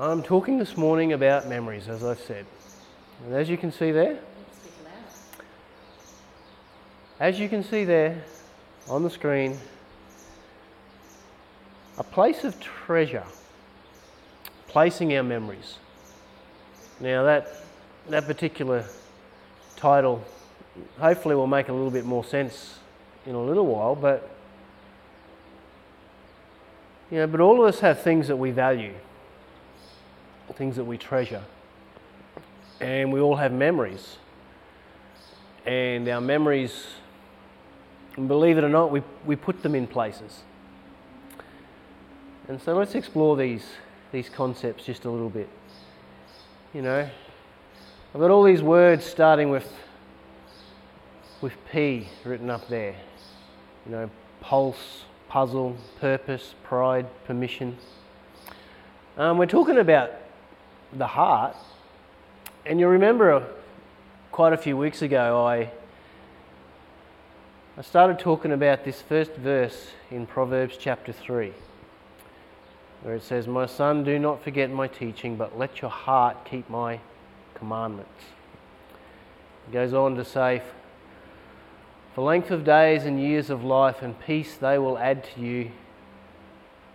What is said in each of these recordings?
I'm talking this morning about memories, as I've said. And as you can see there, as you can see there on the screen, a place of treasure, placing our memories. Now, that, that particular title hopefully will make a little bit more sense in a little while, but you know, but all of us have things that we value, things that we treasure. And we all have memories. And our memories, believe it or not, we, we put them in places. And so let's explore these, these concepts just a little bit. You know, I've got all these words starting with, with P written up there. You know, pulse, puzzle, purpose, pride, permission. Um, we're talking about the heart. And you'll remember quite a few weeks ago, I, I started talking about this first verse in Proverbs chapter 3 where it says, My son, do not forget my teaching, but let your heart keep my commandments. It goes on to say, For length of days and years of life and peace they will add to you.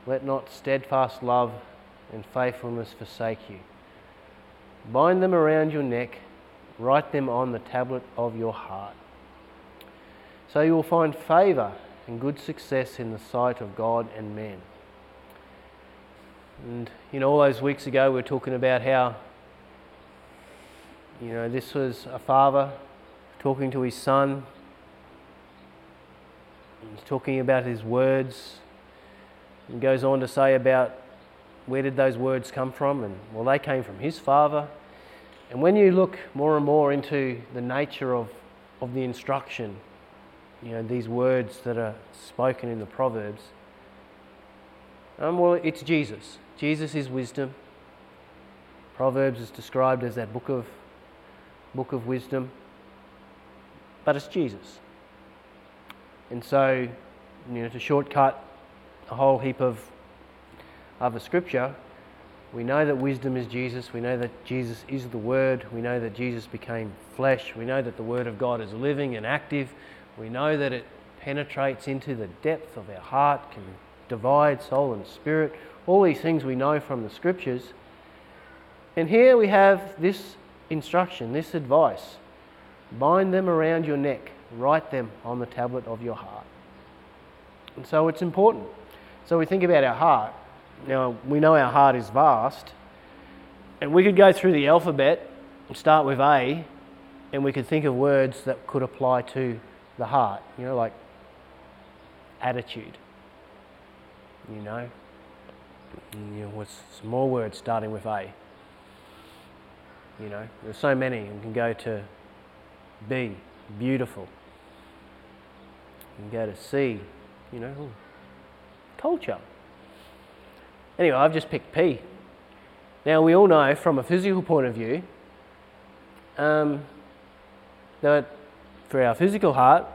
Let not steadfast love and faithfulness forsake you. Bind them around your neck, write them on the tablet of your heart. So you will find favour and good success in the sight of God and men. And you know, all those weeks ago, we were talking about how, you know, this was a father talking to his son. He's talking about his words. And goes on to say about where did those words come from? And well, they came from his father. And when you look more and more into the nature of, of the instruction, you know, these words that are spoken in the Proverbs, um, well, it's Jesus. Jesus is wisdom. Proverbs is described as that book of, book of wisdom, but it's Jesus. And so, you know, to shortcut a whole heap of other scripture, we know that wisdom is Jesus. We know that Jesus is the Word. We know that Jesus became flesh. We know that the Word of God is living and active. We know that it penetrates into the depth of our heart, can divide soul and spirit. All these things we know from the scriptures. And here we have this instruction, this advice bind them around your neck, write them on the tablet of your heart. And so it's important. So we think about our heart. Now, we know our heart is vast, and we could go through the alphabet and start with A, and we could think of words that could apply to the heart, you know, like attitude, you know, you know, what's some more words starting with A? You know, there's so many. You can go to B, beautiful. You can go to C, you know, culture. Anyway, I've just picked P. Now, we all know from a physical point of view um, that for our physical heart,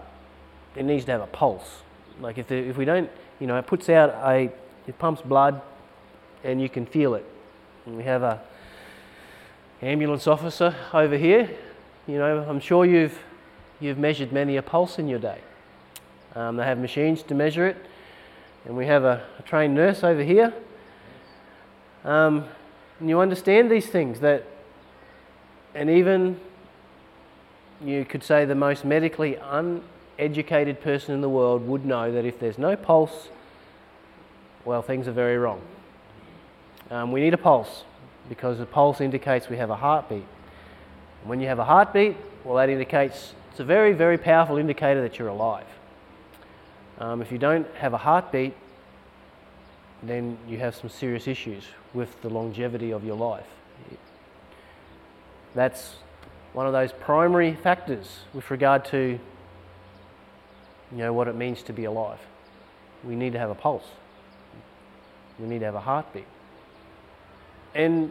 it needs to have a pulse. Like if, the, if we don't, you know, it puts out a, it pumps blood and you can feel it. And we have a ambulance officer over here. You know, I'm sure you've you've measured many a pulse in your day. Um, they have machines to measure it, and we have a, a trained nurse over here. Um, and you understand these things that, and even you could say the most medically uneducated person in the world would know that if there's no pulse, well, things are very wrong. Um, we need a pulse because the pulse indicates we have a heartbeat. When you have a heartbeat, well, that indicates it's a very, very powerful indicator that you're alive. Um, if you don't have a heartbeat, then you have some serious issues with the longevity of your life. That's one of those primary factors with regard to you know what it means to be alive. We need to have a pulse. We need to have a heartbeat. And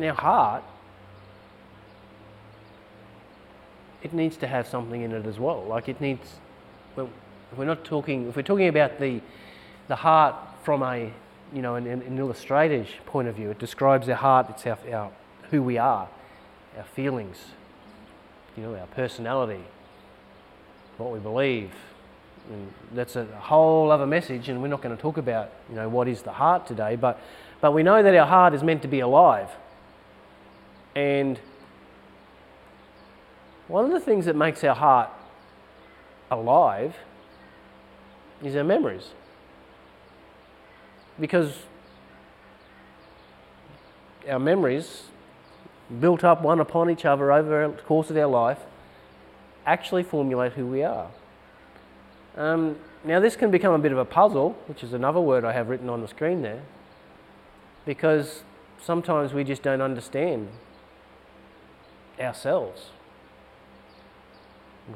our heart, it needs to have something in it as well. Like it needs, well, we're not talking, if we're talking about the, the heart from a you know, an, an illustrative point of view. It describes our heart, it's our, our, who we are, our feelings, you know, our personality, what we believe. And that's a whole other message, and we're not going to talk about, you know, what is the heart today, but, but we know that our heart is meant to be alive. And one of the things that makes our heart alive is our memories. Because our memories, built up one upon each other over the course of our life, actually formulate who we are. Um, now, this can become a bit of a puzzle, which is another word I have written on the screen there, because sometimes we just don't understand ourselves.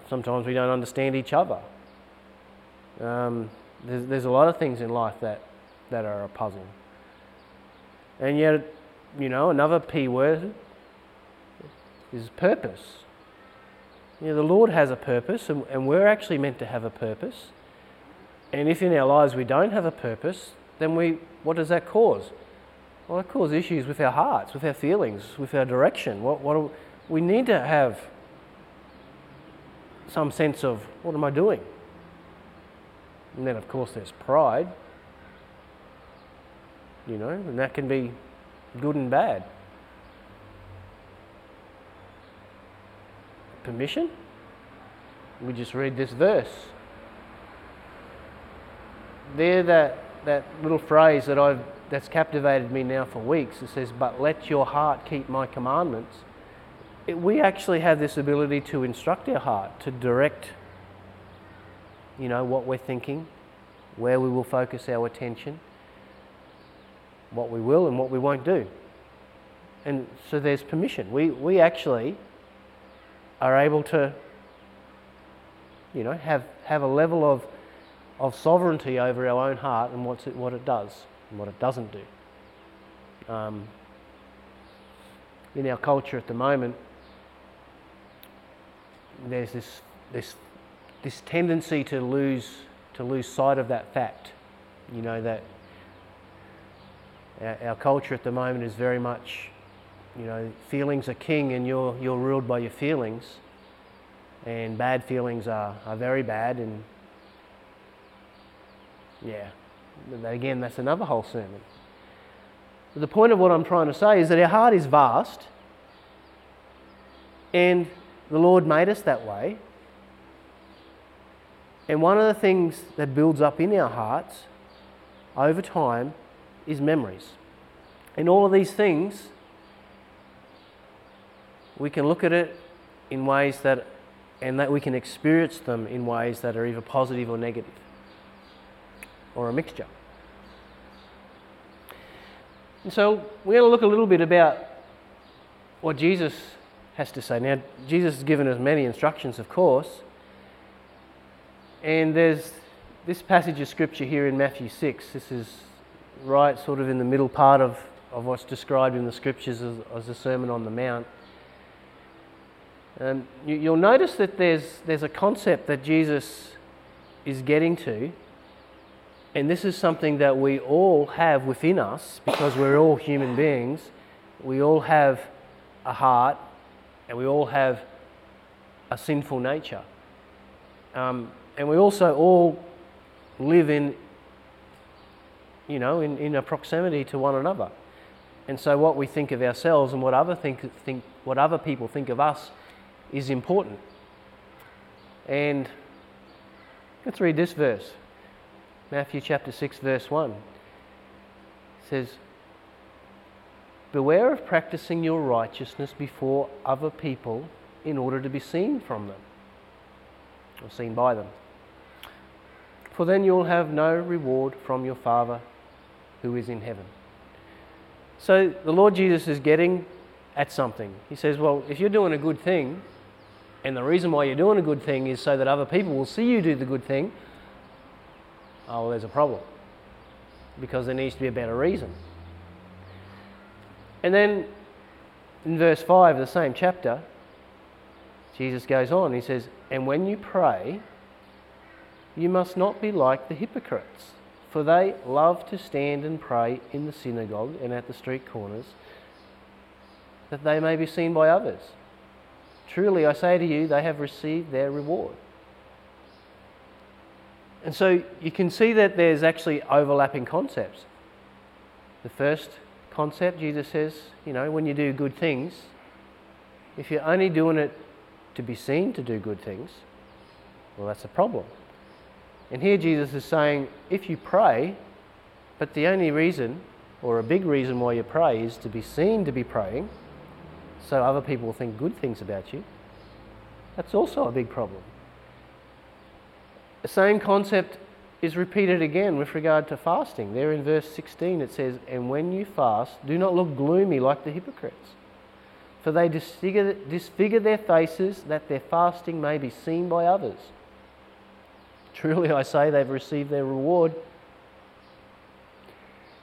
Sometimes we don't understand each other. Um, there's, there's a lot of things in life that, that are a puzzle. And yet, you know, another P word is purpose. You know, the Lord has a purpose, and, and we're actually meant to have a purpose. And if in our lives we don't have a purpose, then we, what does that cause? Well, it causes issues with our hearts, with our feelings, with our direction. What, what, we need to have some sense of what am I doing? And then, of course, there's pride, you know, and that can be good and bad. Permission? We just read this verse. There, that, that little phrase that I've, that's captivated me now for weeks, it says, But let your heart keep my commandments we actually have this ability to instruct our heart, to direct, you know, what we're thinking, where we will focus our attention, what we will and what we won't do. And so there's permission. We, we actually are able to, you know, have, have a level of, of sovereignty over our own heart and what's it, what it does and what it doesn't do. Um, in our culture at the moment, there's this, this, this tendency to lose, to lose sight of that fact. You know, that our, culture at the moment is very much, you know, feelings are king and you're, you're ruled by your feelings. And bad feelings are, are very bad. And yeah, again, that's another whole sermon. But the point of what I'm trying to say is that our heart is vast and the Lord made us that way. And one of the things that builds up in our hearts over time is memories. And all of these things, we can look at it in ways that, and that we can experience them in ways that are either positive or negative, or a mixture. And so we're going to look a little bit about what Jesus has to say. Now, Jesus has given us many instructions, of course, and there's this passage of scripture here in Matthew 6. This is right sort of in the middle part of, of what's described in the scriptures as, as the Sermon on the Mount. And you, you'll notice that there's, there's a concept that Jesus is getting to, and this is something that we all have within us because we're all human beings. We all have a heart, and we all have a sinful nature. Um, and we also all live in, you know, in, in a proximity to one another. And so what we think of ourselves and what other, think, think, what other people think of us is important. And let's read this verse. Matthew chapter 6, verse 1. It says, Beware of practicing your righteousness before other people in order to be seen from them or seen by them. For then you'll have no reward from your Father who is in heaven. So the Lord Jesus is getting at something. He says, Well, if you're doing a good thing, and the reason why you're doing a good thing is so that other people will see you do the good thing, oh, well, there's a problem. Because there needs to be a better reason. And then in verse 5 of the same chapter, Jesus goes on. He says, And when you pray, you must not be like the hypocrites, for they love to stand and pray in the synagogue and at the street corners, that they may be seen by others. Truly, I say to you, they have received their reward. And so you can see that there's actually overlapping concepts. The first concept, Jesus says, you know, when you do good things, if you're only doing it to be seen to do good things, well, that's a problem. And here Jesus is saying, if you pray, but the only reason, or a big reason why you pray, is to be seen to be praying, so other people will think good things about you, that's also a big problem. The same concept is repeated again with regard to fasting. There in verse 16 it says, And when you fast, do not look gloomy like the hypocrites, for they disfigure, disfigure their faces that their fasting may be seen by others. Truly I say, they've received their reward.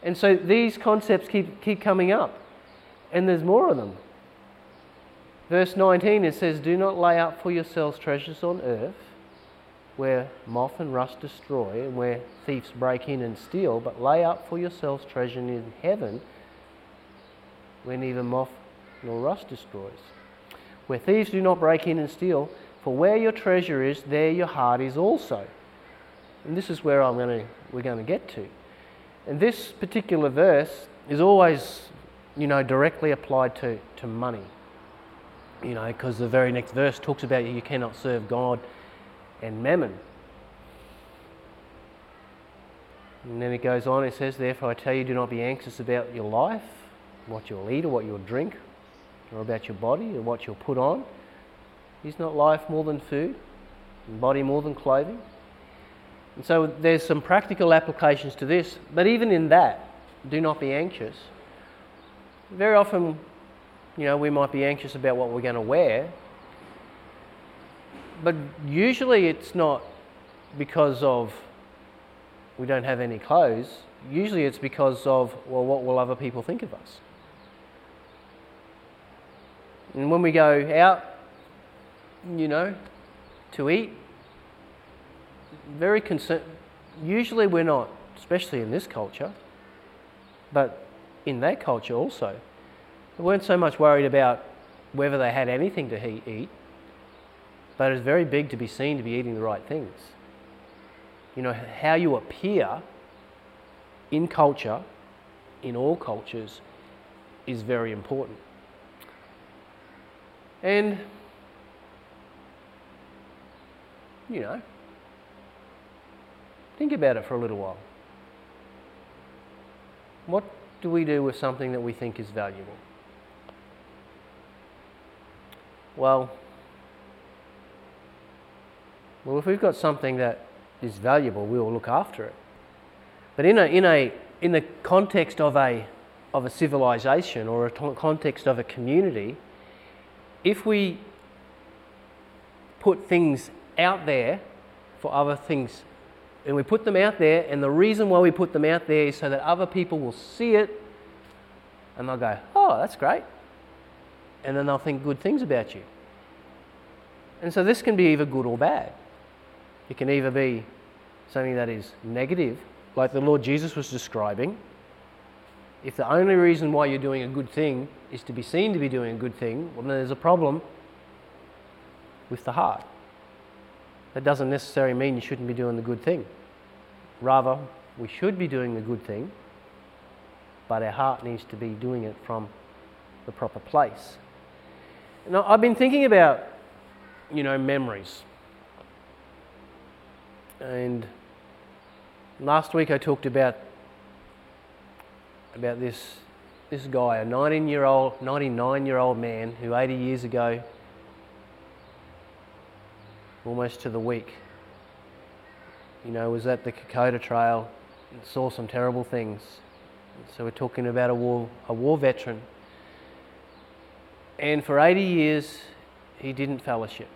And so these concepts keep, keep coming up, and there's more of them. Verse 19 it says, Do not lay up for yourselves treasures on earth, where moth and rust destroy, and where thieves break in and steal, but lay up for yourselves treasure in heaven, where neither moth nor rust destroys. Where thieves do not break in and steal, for where your treasure is, there your heart is also. And this is where I'm going to, we're going to get to. And this particular verse is always, you know, directly applied to, to money you know, because the very next verse talks about you cannot serve God and mammon. And then it goes on, it says, Therefore I tell you, do not be anxious about your life, what you'll eat or what you'll drink, or about your body or what you'll put on. Is not life more than food, and body more than clothing? And so there's some practical applications to this, but even in that, do not be anxious. Very often you know, we might be anxious about what we're going to wear. But usually it's not because of we don't have any clothes. Usually it's because of, well, what will other people think of us? And when we go out, you know, to eat, very concerned. Usually we're not, especially in this culture, but in that culture also. They weren't so much worried about whether they had anything to eat, but it was very big to be seen to be eating the right things. You know, how you appear in culture, in all cultures, is very important. And, you know, think about it for a little while. What do we do with something that we think is valuable? Well, well, if we've got something that is valuable, we will look after it. But in a, in a, in the context of a, of a civilization or a context of a community, if we put things out there for other things, and we put them out there, and the reason why we put them out there is so that other people will see it and they'll go, oh, that's great and then they'll think good things about you. And so this can be either good or bad. It can either be something that is negative, like the Lord Jesus was describing. If the only reason why you're doing a good thing is to be seen to be doing a good thing, well, then there's a problem with the heart. That doesn't necessarily mean you shouldn't be doing the good thing. Rather, we should be doing the good thing, but our heart needs to be doing it from the proper place. Now, I've been thinking about, you know, memories. And last week I talked about about this this guy, a 19 year old, 99 year old man who 80 years ago, almost to the week, you know, was at the Kokoda Trail and saw some terrible things. So we're talking about a war, a war veteran and for 80 years, he didn't fellowship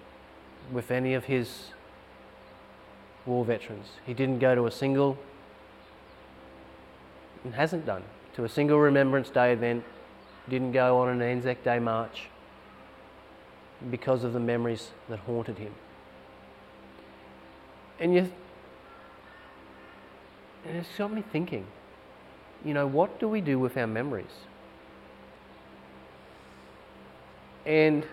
with any of his war veterans. He didn't go to a single, and hasn't done, to a single Remembrance Day event, didn't go on an Anzac Day march because of the memories that haunted him. And you, And it's got me thinking, you know, what do we do with our memories? And,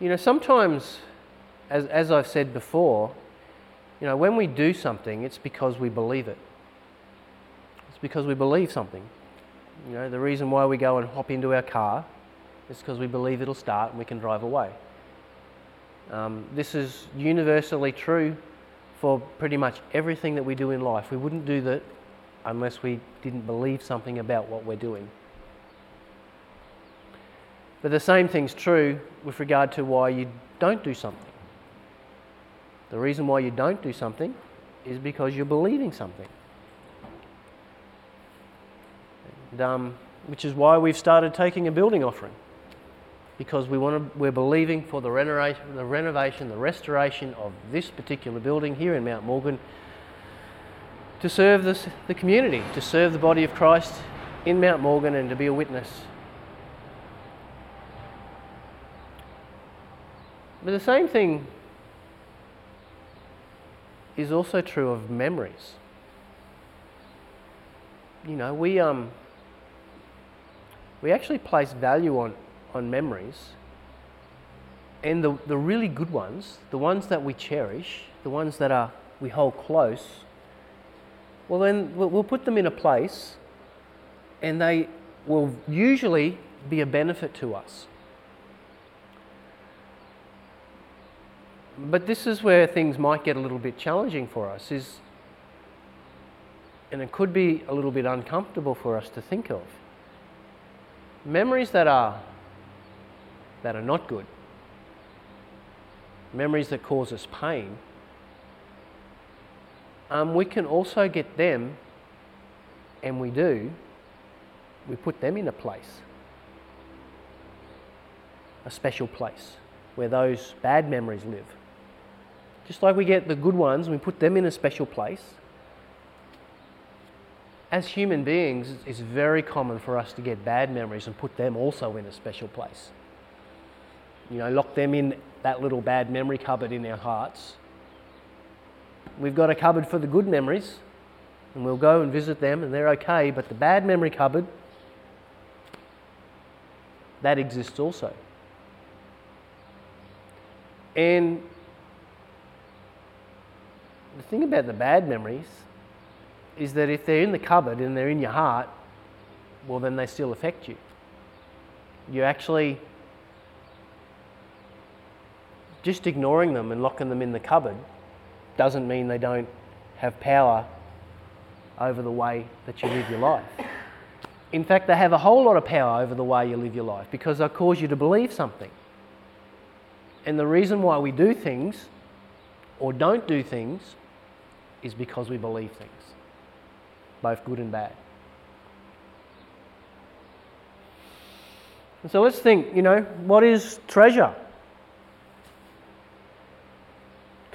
you know, sometimes, as, as I've said before, you know, when we do something, it's because we believe it. It's because we believe something. You know, the reason why we go and hop into our car is because we believe it'll start and we can drive away. Um, this is universally true for pretty much everything that we do in life. We wouldn't do that unless we didn't believe something about what we're doing. But the same thing's true with regard to why you don't do something. The reason why you don't do something is because you're believing something. And, um, which is why we've started taking a building offering. Because we want to, we're believing for the renovation, the renovation, the restoration of this particular building here in Mount Morgan to serve this, the community, to serve the body of Christ in Mount Morgan and to be a witness. But the same thing is also true of memories. You know, we, um, we actually place value on, on memories. And the, the really good ones, the ones that we cherish, the ones that are, we hold close, well, then we'll, we'll put them in a place and they will usually be a benefit to us. But this is where things might get a little bit challenging for us is and it could be a little bit uncomfortable for us to think of. Memories that are that are not good. Memories that cause us pain. Um, we can also get them, and we do, we put them in a place, a special place where those bad memories live. Just like we get the good ones, we put them in a special place. As human beings, it's very common for us to get bad memories and put them also in a special place. You know, lock them in that little bad memory cupboard in our hearts. We've got a cupboard for the good memories, and we'll go and visit them, and they're okay, but the bad memory cupboard, that exists also. And the thing about the bad memories is that if they're in the cupboard and they're in your heart, well, then they still affect you. You actually just ignoring them and locking them in the cupboard doesn't mean they don't have power over the way that you live your life. In fact, they have a whole lot of power over the way you live your life because they cause you to believe something. And the reason why we do things or don't do things is because we believe things, both good and bad. And so let's think, you know, what is treasure?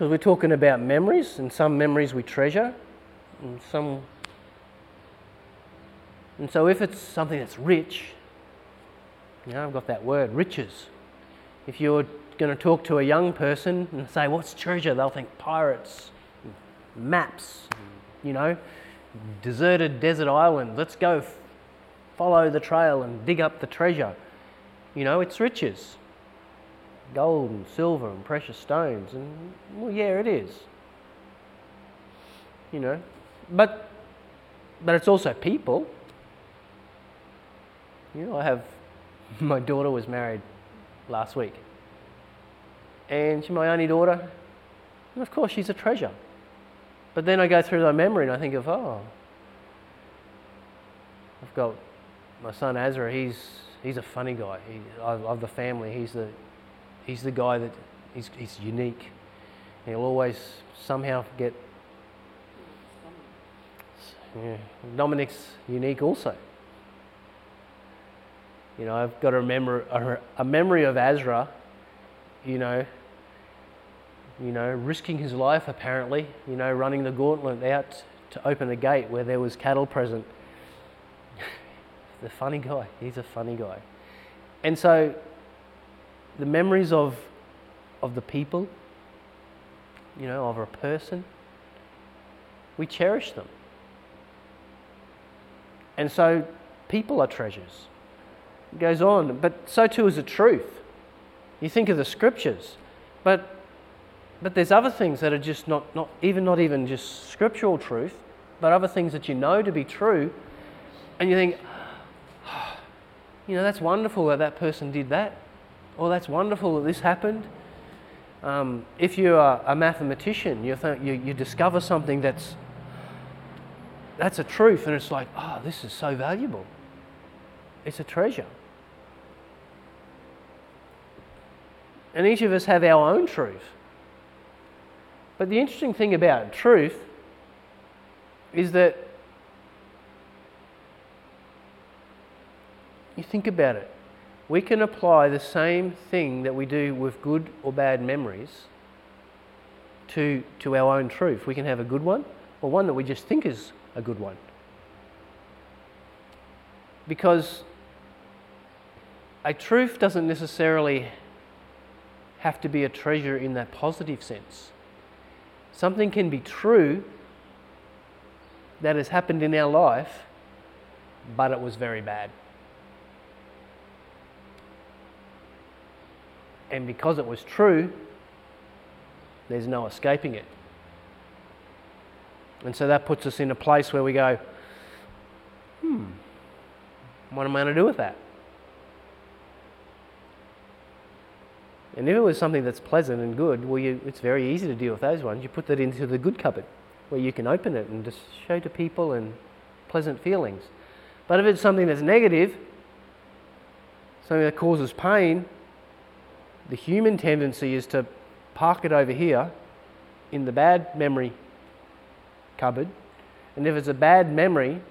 Because we're talking about memories, and some memories we treasure, and some. And so if it's something that's rich, you know, I've got that word, riches. If you're going to talk to a young person and say, What's treasure? they'll think pirates, maps, you know, deserted desert island. Let's go f- follow the trail and dig up the treasure. You know, it's riches gold and silver and precious stones. And, well, yeah, it is. You know, but, but it's also people. You know, I have, my daughter was married last week. And she's my only daughter. And of course, she's a treasure. But then I go through my memory and I think of, oh, I've got my son Azra, he's, he's a funny guy. He, of the family, he's the, he's the guy that he's, he's unique. He'll always somehow get. Yeah, Dominic's unique also. You know, I've got a, remember, a, a memory of Azra, you know, you know, risking his life apparently, you know, running the gauntlet out to open a gate where there was cattle present. the funny guy, he's a funny guy. And so the memories of, of the people, you know, of a person, we cherish them. And so people are treasures. It goes on, but so too is the truth. You think of the scriptures, but but there's other things that are just not, not even not even just scriptural truth, but other things that you know to be true, and you think, oh, you know, that's wonderful that that person did that, or that's wonderful that this happened. Um, if you're a mathematician, you, th- you, you discover something that's that's a truth, and it's like, oh, this is so valuable. It's a treasure. And each of us have our own truth. But the interesting thing about truth is that you think about it. We can apply the same thing that we do with good or bad memories to, to our own truth. We can have a good one or one that we just think is a good one. Because a truth doesn't necessarily have to be a treasure in that positive sense. Something can be true that has happened in our life, but it was very bad. And because it was true, there's no escaping it. And so that puts us in a place where we go, hmm, what am I going to do with that? And if it was something that's pleasant and good, well, you, it's very easy to deal with those ones. You put that into the good cupboard where you can open it and just show to people and pleasant feelings. But if it's something that's negative, something that causes pain, the human tendency is to park it over here in the bad memory cupboard. And if it's a bad memory,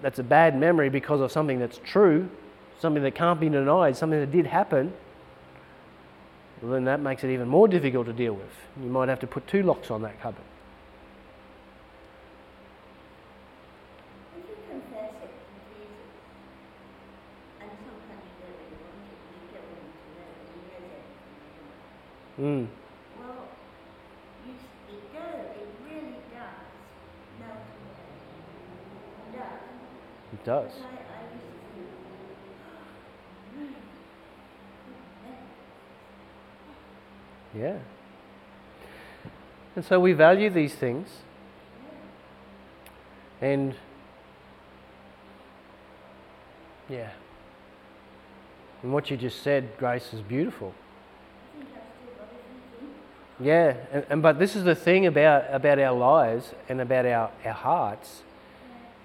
that's a bad memory because of something that's true, something that can't be denied, something that did happen well, then that makes it even more difficult to deal with. You might have to put two locks on that cupboard. Mm. Well, you, it does, it really does melt away. It does. It does. Yeah. And so we value these things. And yeah. And what you just said, Grace, is beautiful. Yeah, and, and, but this is the thing about, about our lives and about our, our hearts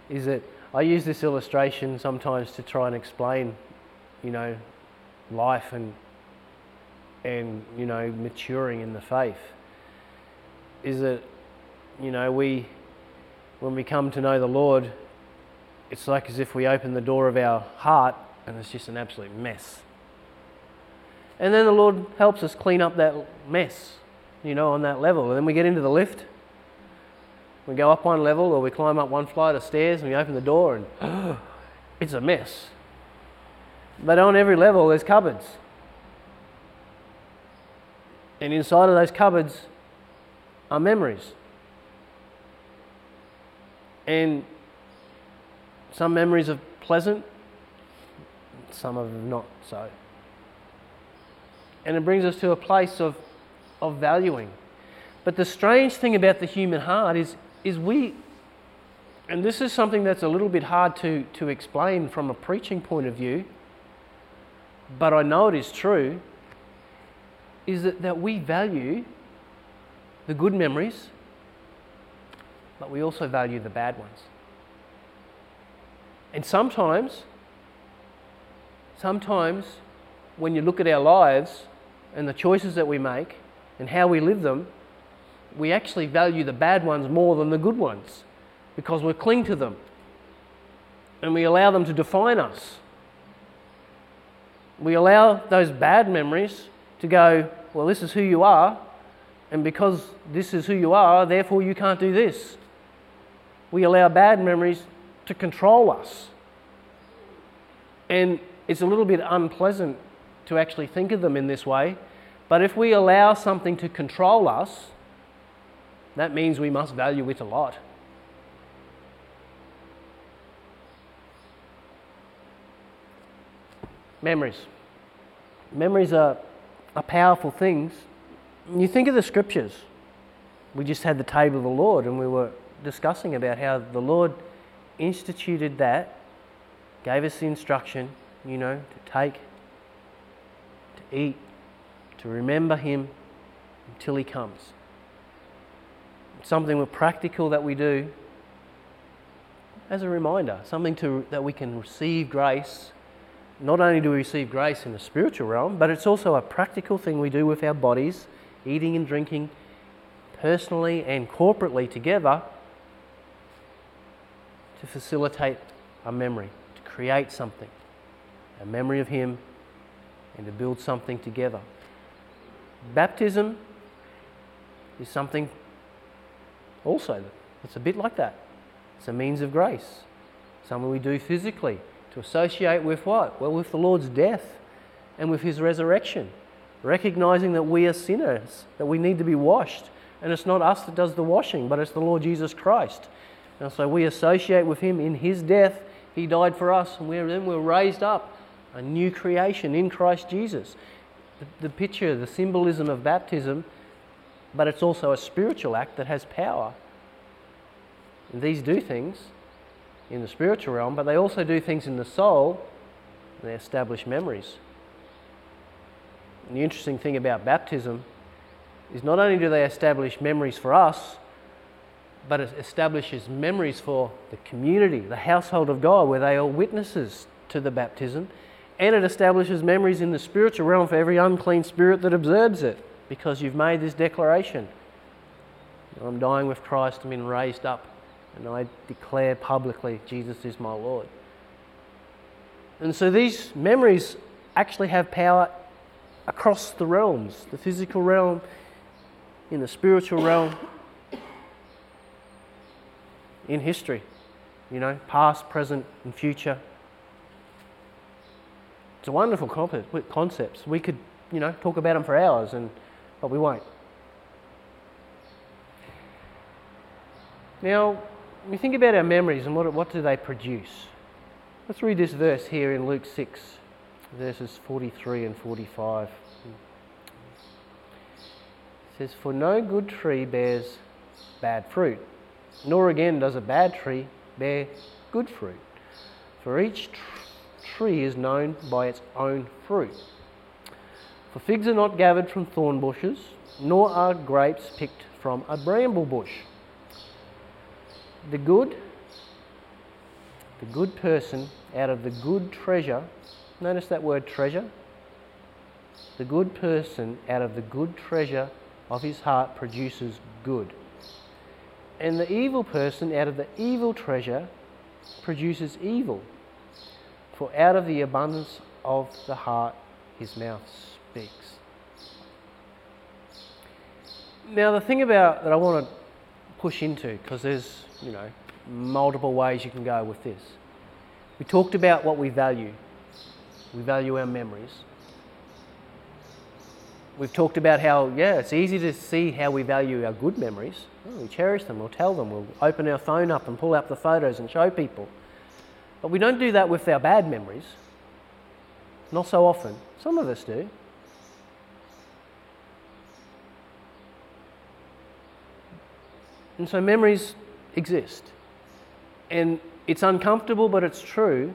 is that I use this illustration sometimes to try and explain, you know, life and and you know maturing in the faith. Is that you know we when we come to know the Lord it's like as if we open the door of our heart and it's just an absolute mess. And then the Lord helps us clean up that mess you know on that level and then we get into the lift we go up one level or we climb up one flight of stairs and we open the door and it's a mess but on every level there's cupboards and inside of those cupboards are memories. And some memories are pleasant, some of them not so. And it brings us to a place of, of valuing. But the strange thing about the human heart is, is we, and this is something that's a little bit hard to, to explain from a preaching point of view, but I know it is true is that, that we value the good memories, but we also value the bad ones. And sometimes, sometimes when you look at our lives and the choices that we make and how we live them, we actually value the bad ones more than the good ones because we cling to them and we allow them to define us. We allow those bad memories to go, well, this is who you are, and because this is who you are, therefore you can't do this. We allow bad memories to control us. And it's a little bit unpleasant to actually think of them in this way, but if we allow something to control us, that means we must value it a lot. Memories. Memories are, are powerful things. You think of the scriptures. We just had the table of the Lord and we were discussing about how the Lord instituted that, gave us the instruction, you know, to take, to eat, to remember Him until He comes. Something practical that we do as a reminder, something to, that we can receive grace. Not only do we receive grace in the spiritual realm, but it's also a practical thing we do with our bodies, eating and drinking personally and corporately together to facilitate a memory, to create something, a memory of Him, and to build something together. Baptism is something also that's a bit like that. It's a means of grace, something we do physically to associate with what? Well, with the Lord's death and with His resurrection, recognizing that we are sinners, that we need to be washed. And it's not us that does the washing, but it's the Lord Jesus Christ. And so we associate with him in his death. He died for us, and we're, then we're raised up, a new creation in Christ Jesus. The, picture, the symbolism of baptism, but it's also a spiritual act that has power. And these do things in the spiritual realm, but they also do things in the soul. They establish memories. And the interesting thing about baptism is not only do they establish memories for us, but it establishes memories for the community, the household of God, where they are witnesses to the baptism. And it establishes memories in the spiritual realm for every unclean spirit that observes it, because you've made this declaration. I'm dying with Christ, I'm raised up, and I declare publicly Jesus is my Lord. And so these memories actually have power across the realms the physical realm, in the spiritual realm, in history, you know, past, present, and future. A wonderful concepts. We could, you know, talk about them for hours, and but we won't. Now, we think about our memories and what, what do they produce? Let's read this verse here in Luke 6, verses 43 and 45. It says, For no good tree bears bad fruit nor again does a bad tree bear good fruit. For each tree is known by its own fruit. For figs are not gathered from thorn bushes, nor are grapes picked from a bramble bush. The good, the good person out of the good treasure, notice that word treasure. The good person out of the good treasure of his heart produces good and the evil person out of the evil treasure produces evil. For out of the abundance of the heart his mouth speaks. Now, the thing about that I want to push into, because there's, you know, multiple ways you can go with this. We talked about what we value. We value our memories. We've talked about how, yeah, it's easy to see how we value our good memories. Oh, we cherish them, we'll tell them, we'll open our phone up and pull out the photos and show people. But we don't do that with our bad memories. Not so often. Some of us do. And so memories exist. And it's uncomfortable, but it's true.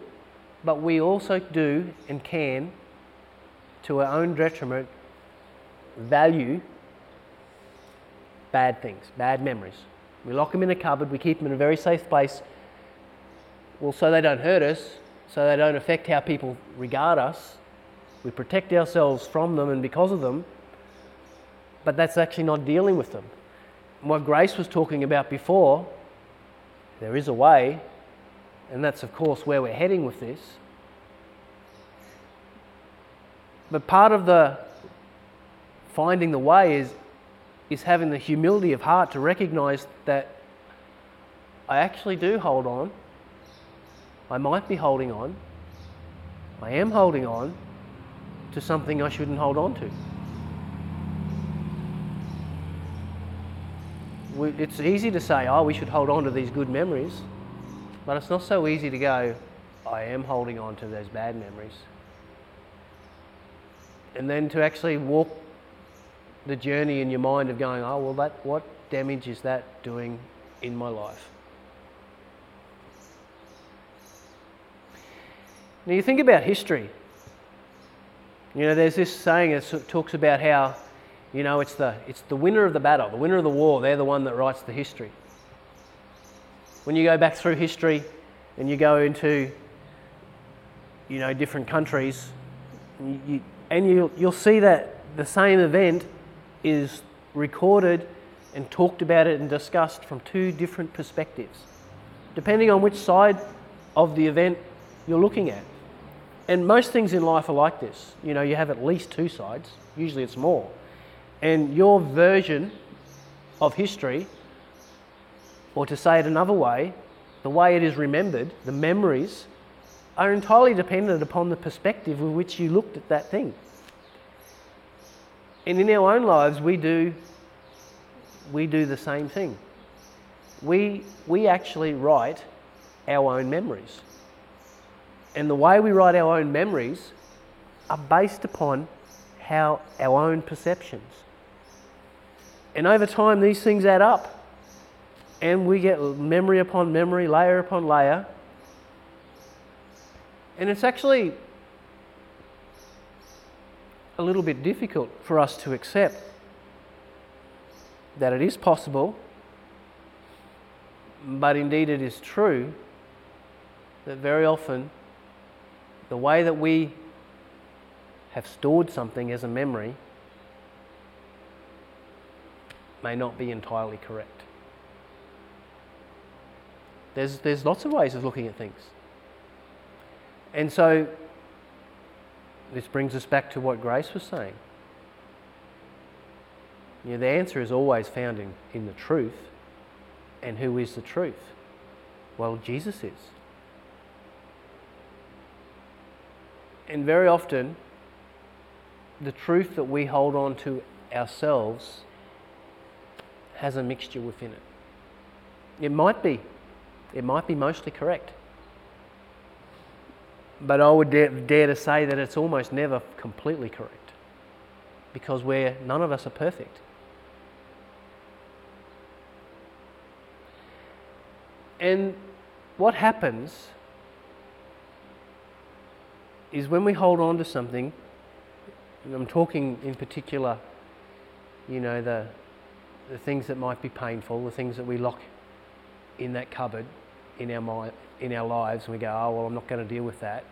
But we also do and can, to our own detriment, value bad things, bad memories. We lock them in a cupboard, we keep them in a very safe place, well, so they don't hurt us, so they don't affect how people regard us. We protect ourselves from them and because of them, but that's actually not dealing with them. what Grace was talking about before, there is a way, and that's, of course, where we're heading with this. But part of the finding the way is, is having the humility of heart to recognize that I actually do hold on. I might be holding on. I am holding on to something I shouldn't hold on to. it's easy to say, oh, we should hold on to these good memories, but it's not so easy to go, I am holding on to those bad memories. and then to actually walk the journey in your mind of going, oh, well, that, what damage is that doing in my life? Now, you think about history. You know, there's this saying that talks about how, you know, it's the, it's the winner of the battle, the winner of the war, they're the one that writes the history. When you go back through history and you go into, you know, different countries, you, and you, you'll see that the same event is recorded and talked about it and discussed from two different perspectives, depending on which side of the event you're looking at. And most things in life are like this. You know, you have at least two sides, usually it's more. And your version of history, or to say it another way, the way it is remembered, the memories, are entirely dependent upon the perspective with which you looked at that thing. And in our own lives, we do, we do the same thing. We, we actually write our own memories. And the way we write our own memories are based upon how our own perceptions. And over time, these things add up. And we get memory upon memory, layer upon layer. And it's actually a little bit difficult for us to accept that it is possible, but indeed it is true that very often the way that we have stored something as a memory may not be entirely correct. There's, there's lots of ways of looking at things. And so this brings us back to what Grace was saying. You know, the answer is always found in, in the truth. And who is the truth? Well, Jesus is. And very often, the truth that we hold on to ourselves has a mixture within it. It might be, it might be mostly correct. But I would dare, dare to say that it's almost never completely correct because we're, none of us are perfect. And what happens is when we hold on to something, and I'm talking in particular, you know, the, the things that might be painful, the things that we lock in that cupboard in our mind, in our lives, and we go, oh well, I'm not going to deal with that,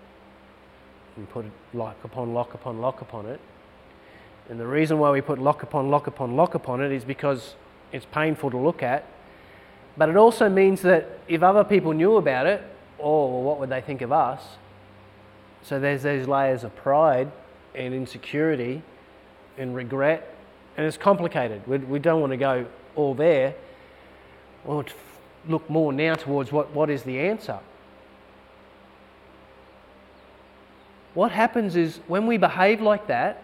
and put lock upon lock upon lock upon it. And the reason why we put lock upon lock upon lock upon it is because it's painful to look at, but it also means that if other people knew about it, oh, well, what would they think of us? So there's those layers of pride and insecurity and regret, and it's complicated. We, we don't want to go all there. Or look more now towards what, what is the answer. What happens is when we behave like that,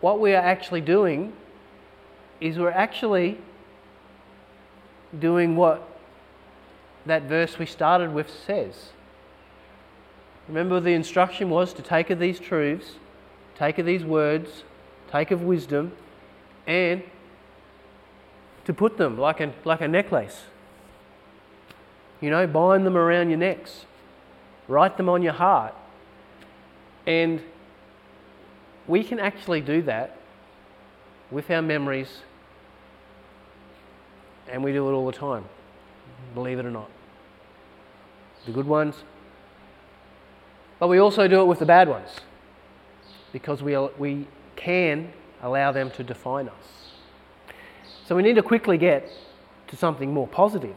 what we are actually doing is we're actually doing what that verse we started with says. Remember, the instruction was to take of these truths, take of these words, take of wisdom, and to put them like a, like a necklace. You know, bind them around your necks, write them on your heart. And we can actually do that with our memories, and we do it all the time, believe it or not. The good ones, but we also do it with the bad ones because we, we can allow them to define us. So we need to quickly get to something more positive.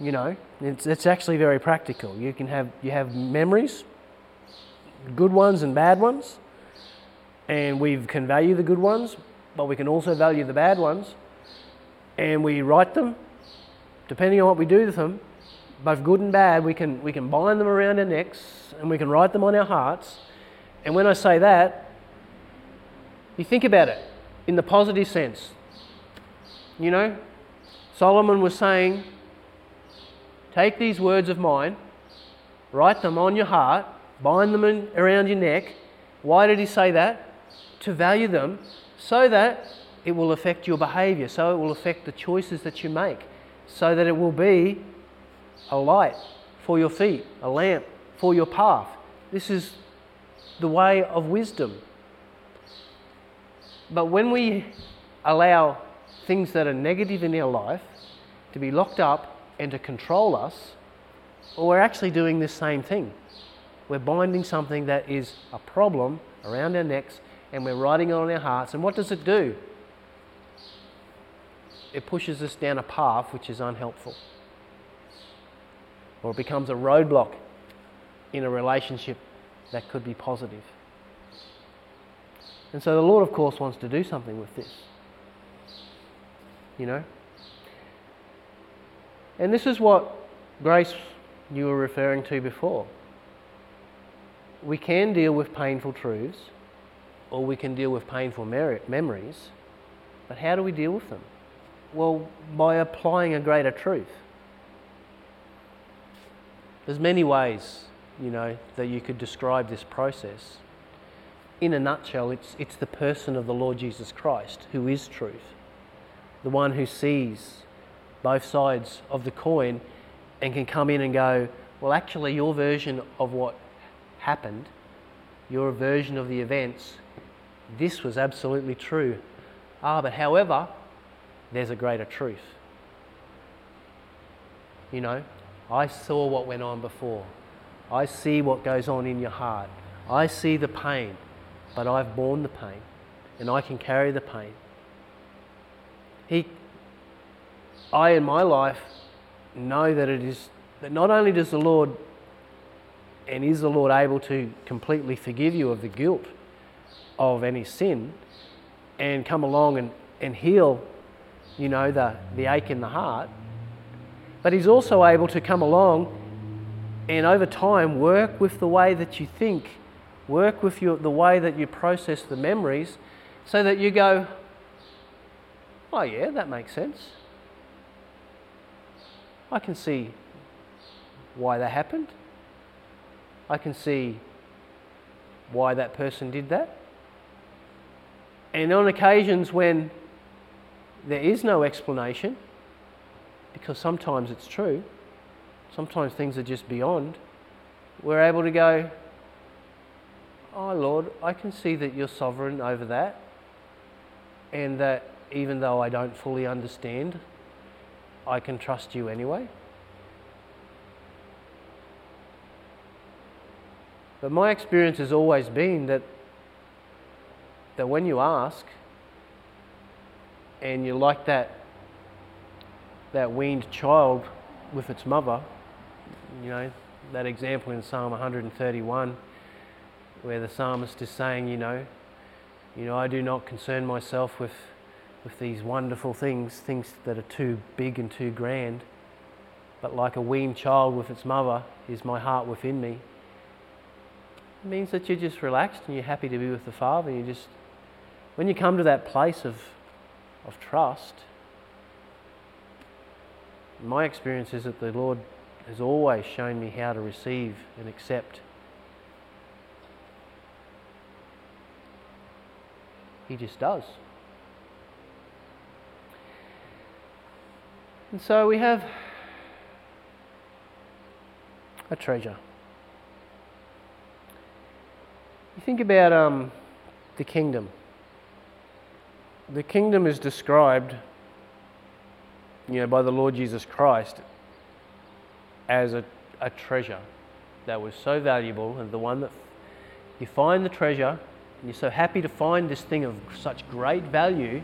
You know, it's, it's actually very practical. You can have you have memories, good ones and bad ones, and we can value the good ones, but we can also value the bad ones, and we write them. Depending on what we do with them, both good and bad, we can, we can bind them around our necks and we can write them on our hearts. And when I say that, you think about it in the positive sense. You know, Solomon was saying, Take these words of mine, write them on your heart, bind them in, around your neck. Why did he say that? to value them so that it will affect your behavior, so it will affect the choices that you make, so that it will be a light for your feet, a lamp for your path. This is the way of wisdom. But when we allow things that are negative in our life to be locked up and to control us, well, we're actually doing this same thing. We're binding something that is a problem around our necks and we're writing it on our hearts. And what does it do? It pushes us down a path which is unhelpful. Or it becomes a roadblock in a relationship that could be positive. And so the Lord, of course, wants to do something with this. You know? And this is what Grace you were referring to before. We can deal with painful truths or we can deal with painful memories, but how do we deal with them? Well, by applying a greater truth. There's many ways, you know, that you could describe this process. In a nutshell, it's, it's the person of the Lord Jesus Christ who is truth, the one who sees both sides of the coin and can come in and go, well, actually, your version of what happened, your version of the events, this was absolutely true. Ah, but however, there's a greater truth. You know, I saw what went on before. I see what goes on in your heart. I see the pain, but I've borne the pain and I can carry the pain. He, I in my life know that it is that not only does the Lord and is the Lord able to completely forgive you of the guilt of any sin and come along and, and heal, you know, the, the ache in the heart, but He's also able to come along and over time work with the way that you think, work with your, the way that you process the memories so that you go, oh, yeah, that makes sense. I can see why that happened. I can see why that person did that. And on occasions when there is no explanation, because sometimes it's true, sometimes things are just beyond, we're able to go, Oh Lord, I can see that you're sovereign over that, and that even though I don't fully understand, I can trust you anyway. But my experience has always been that, that when you ask, and you're like that, that weaned child with its mother, you know, that example in Psalm 131, where the psalmist is saying, you know, you know, I do not concern myself with with these wonderful things, things that are too big and too grand. But like a weaned child with its mother is my heart within me. It means that you're just relaxed and you're happy to be with the Father. You just, when you come to that place of, of trust, my experience is that the Lord has always shown me how to receive and accept. He just does. And so we have a treasure. You think about um, the kingdom. The kingdom is described, you know, by the Lord Jesus Christ as a, a treasure that was so valuable, and the one that you find the treasure, and you're so happy to find this thing of such great value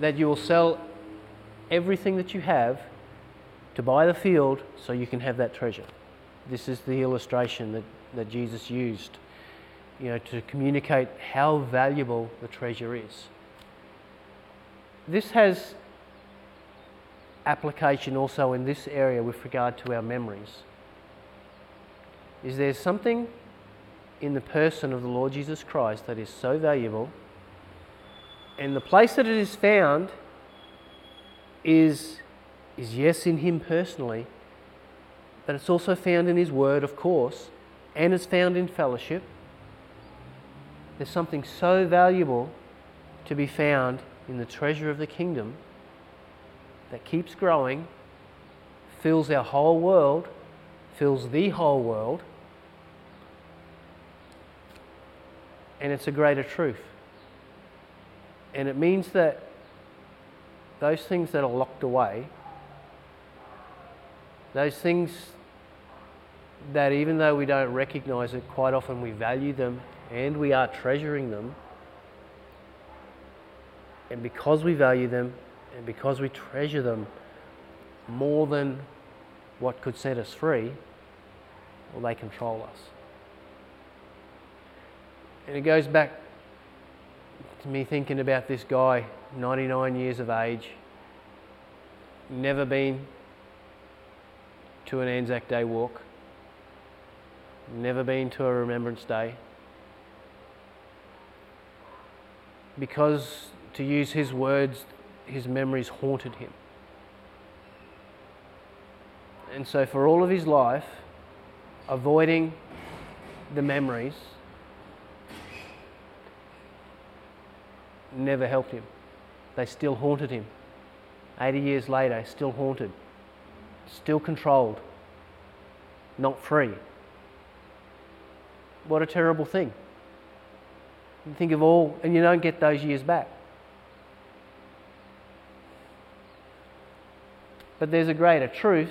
that you will sell everything that you have to buy the field so you can have that treasure. This is the illustration that, that Jesus used, you know, to communicate how valuable the treasure is. This has application also in this area with regard to our memories. Is there something in the person of the Lord Jesus Christ that is so valuable? And the place that it is found is, is yes, in Him personally, but it's also found in His Word, of course, and it's found in fellowship. There's something so valuable to be found in the treasure of the kingdom that keeps growing, fills our whole world, fills the whole world, and it's a greater truth. And it means that those things that are locked away, those things that even though we don't recognize it, quite often we value them and we are treasuring them. And because we value them and because we treasure them more than what could set us free, well, they control us. And it goes back to me thinking about this guy, 99 years of age, never been to an Anzac Day walk, never been to a Remembrance Day. Because, to use his words, his memories haunted him. And so, for all of his life, avoiding the memories never helped him. They still haunted him. 80 years later, still haunted, still controlled, not free. What a terrible thing. Think of all, and you don't get those years back. But there's a greater truth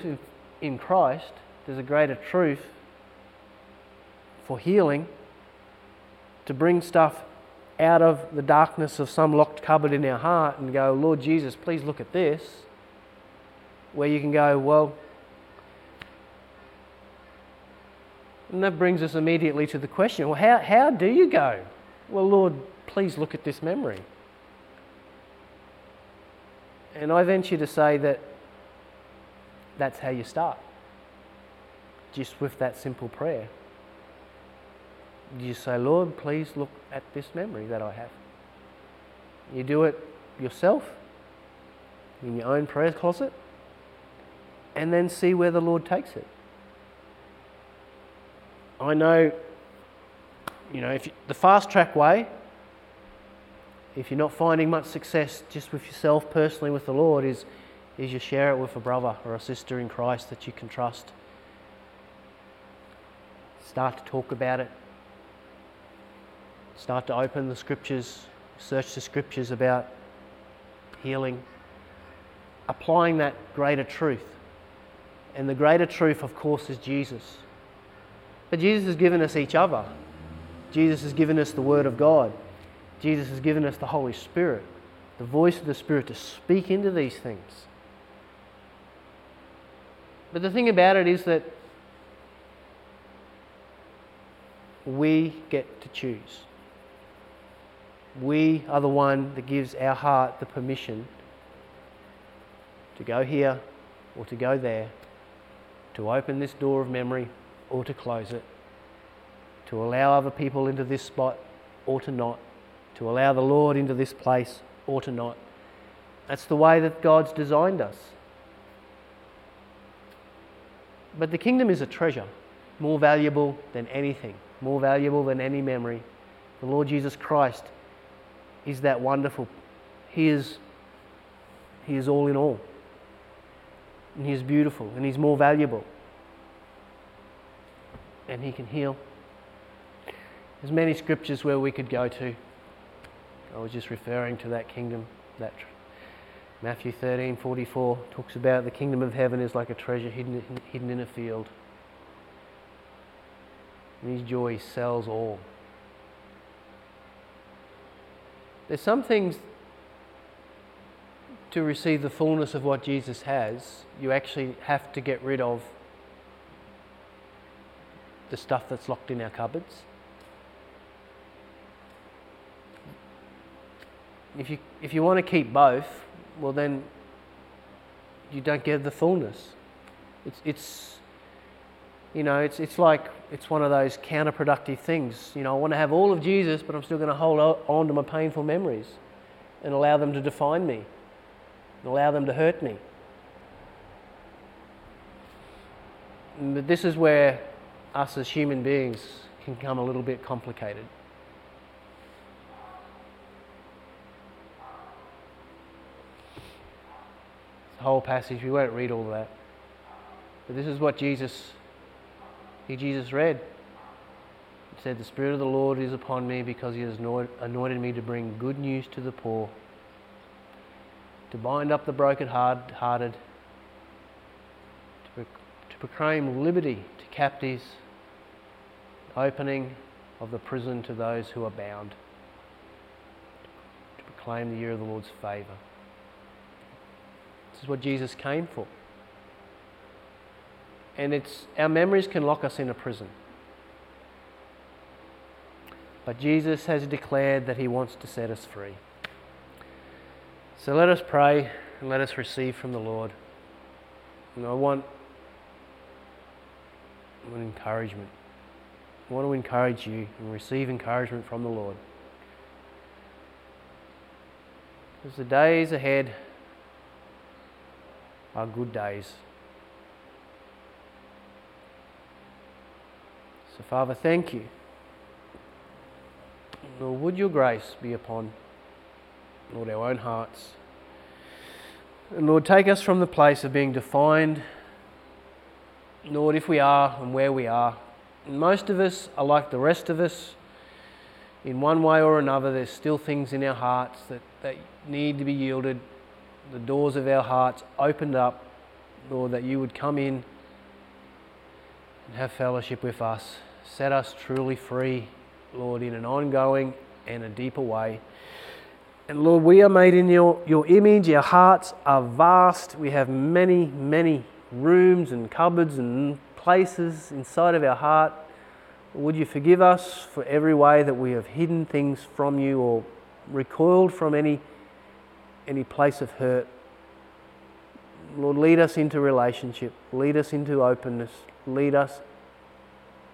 in, Christ, there's a greater truth for healing to bring stuff out of the darkness of some locked cupboard in our heart and go, Lord Jesus, please look at this. Where you can go, well, and that brings us immediately to the question well, how, how do you go? Well, Lord, please look at this memory. And I venture to say that that's how you start, just with that simple prayer you say, Lord, please look at this memory that I have. You do it yourself in your own prayer closet and then see where the Lord takes it. I know, you know, if you, the fast track way, if you're not finding much success just with yourself personally with the Lord, is, is you share it with a brother or a sister in Christ that you can trust. Start to talk about it, Start to open the scriptures, search the scriptures about healing, applying that greater truth. And the greater truth, of course, is Jesus. But Jesus has given us each other. Jesus has given us the Word of God. Jesus has given us the Holy Spirit, the voice of the Spirit to speak into these things. But the thing about it is that we get to choose. We are the one that gives our heart the permission to go here or to go there, to open this door of memory or to close it, to allow other people into this spot or to not, to allow the Lord into this place or to not. That's the way that God's designed us. But the kingdom is a treasure, more valuable than anything, more valuable than any memory. The Lord Jesus Christ is that wonderful. He is, he is all in all. And He is beautiful and He's more valuable. And He can heal. There's many scriptures where we could go to. I was just referring to that kingdom. That Matthew 13, 44 talks about the kingdom of heaven is like a treasure hidden, hidden in a field. And His joy sells all. There's some things to receive the fullness of what Jesus has, you actually have to get rid of the stuff that's locked in our cupboards. If you, if you want to keep both, well, then you don't get the fullness. It's, it's you know, it's, it's like it's one of those counterproductive things. You know, I want to have all of Jesus, but I'm still going to hold on to my painful memories and allow them to define me and allow them to hurt me. But this is where us as human beings can come a little bit complicated. Whole passage. We won't read all that. But this is what Jesus, he Jesus read. He said, The Spirit of the Lord is upon me because he has anointed me to bring good news to the poor, to bind up the broken-hearted, to, to proclaim liberty to captives, opening of the prison to those who are bound, to proclaim the year of the Lord's favour. This is what Jesus came for. And it's, our memories can lock us in a prison. But Jesus has declared that he wants to set us free. So let us pray and let us receive from the Lord. And I want an encouragement. I want to encourage you and receive encouragement from the Lord. Because the days ahead are good days. So, Father, thank you. Lord, would your grace be upon, Lord, our own hearts. And Lord, take us from the place of being defined, Lord, if we are and where we are. And most of us are like the rest of us. In one way or another, there's still things in our hearts that, that need to be yielded. The doors of our hearts opened up, Lord, that you would come in and have fellowship with us. Set us truly free Lord, in an ongoing and a deeper way. And Lord, we are made in your, your image. Our hearts are vast. We have many, many rooms and cupboards and places inside of our heart. Would you forgive us for every way that we have hidden things from you or recoiled from any, any place of hurt? Lord, lead us into relationship, lead us into openness, lead us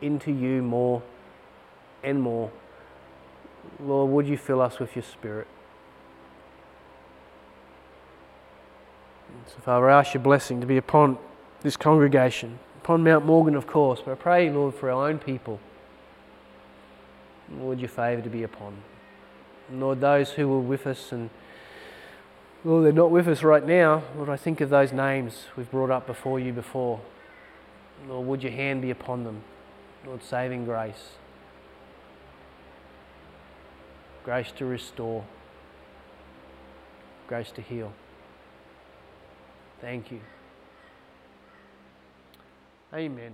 into you more and more. Lord, would you fill us with your Spirit? So, Father, I ask your blessing to be upon this congregation, upon Mount Morgan, of course, but I pray, Lord, for our own people. Lord, your favour to be upon. Lord, those who were with us and Lord, they're not with us right now. Lord, I think of those names we've brought up before you before. Lord, would your hand be upon them? Lord, saving grace grace to restore, grace to heal. Thank you. Amen.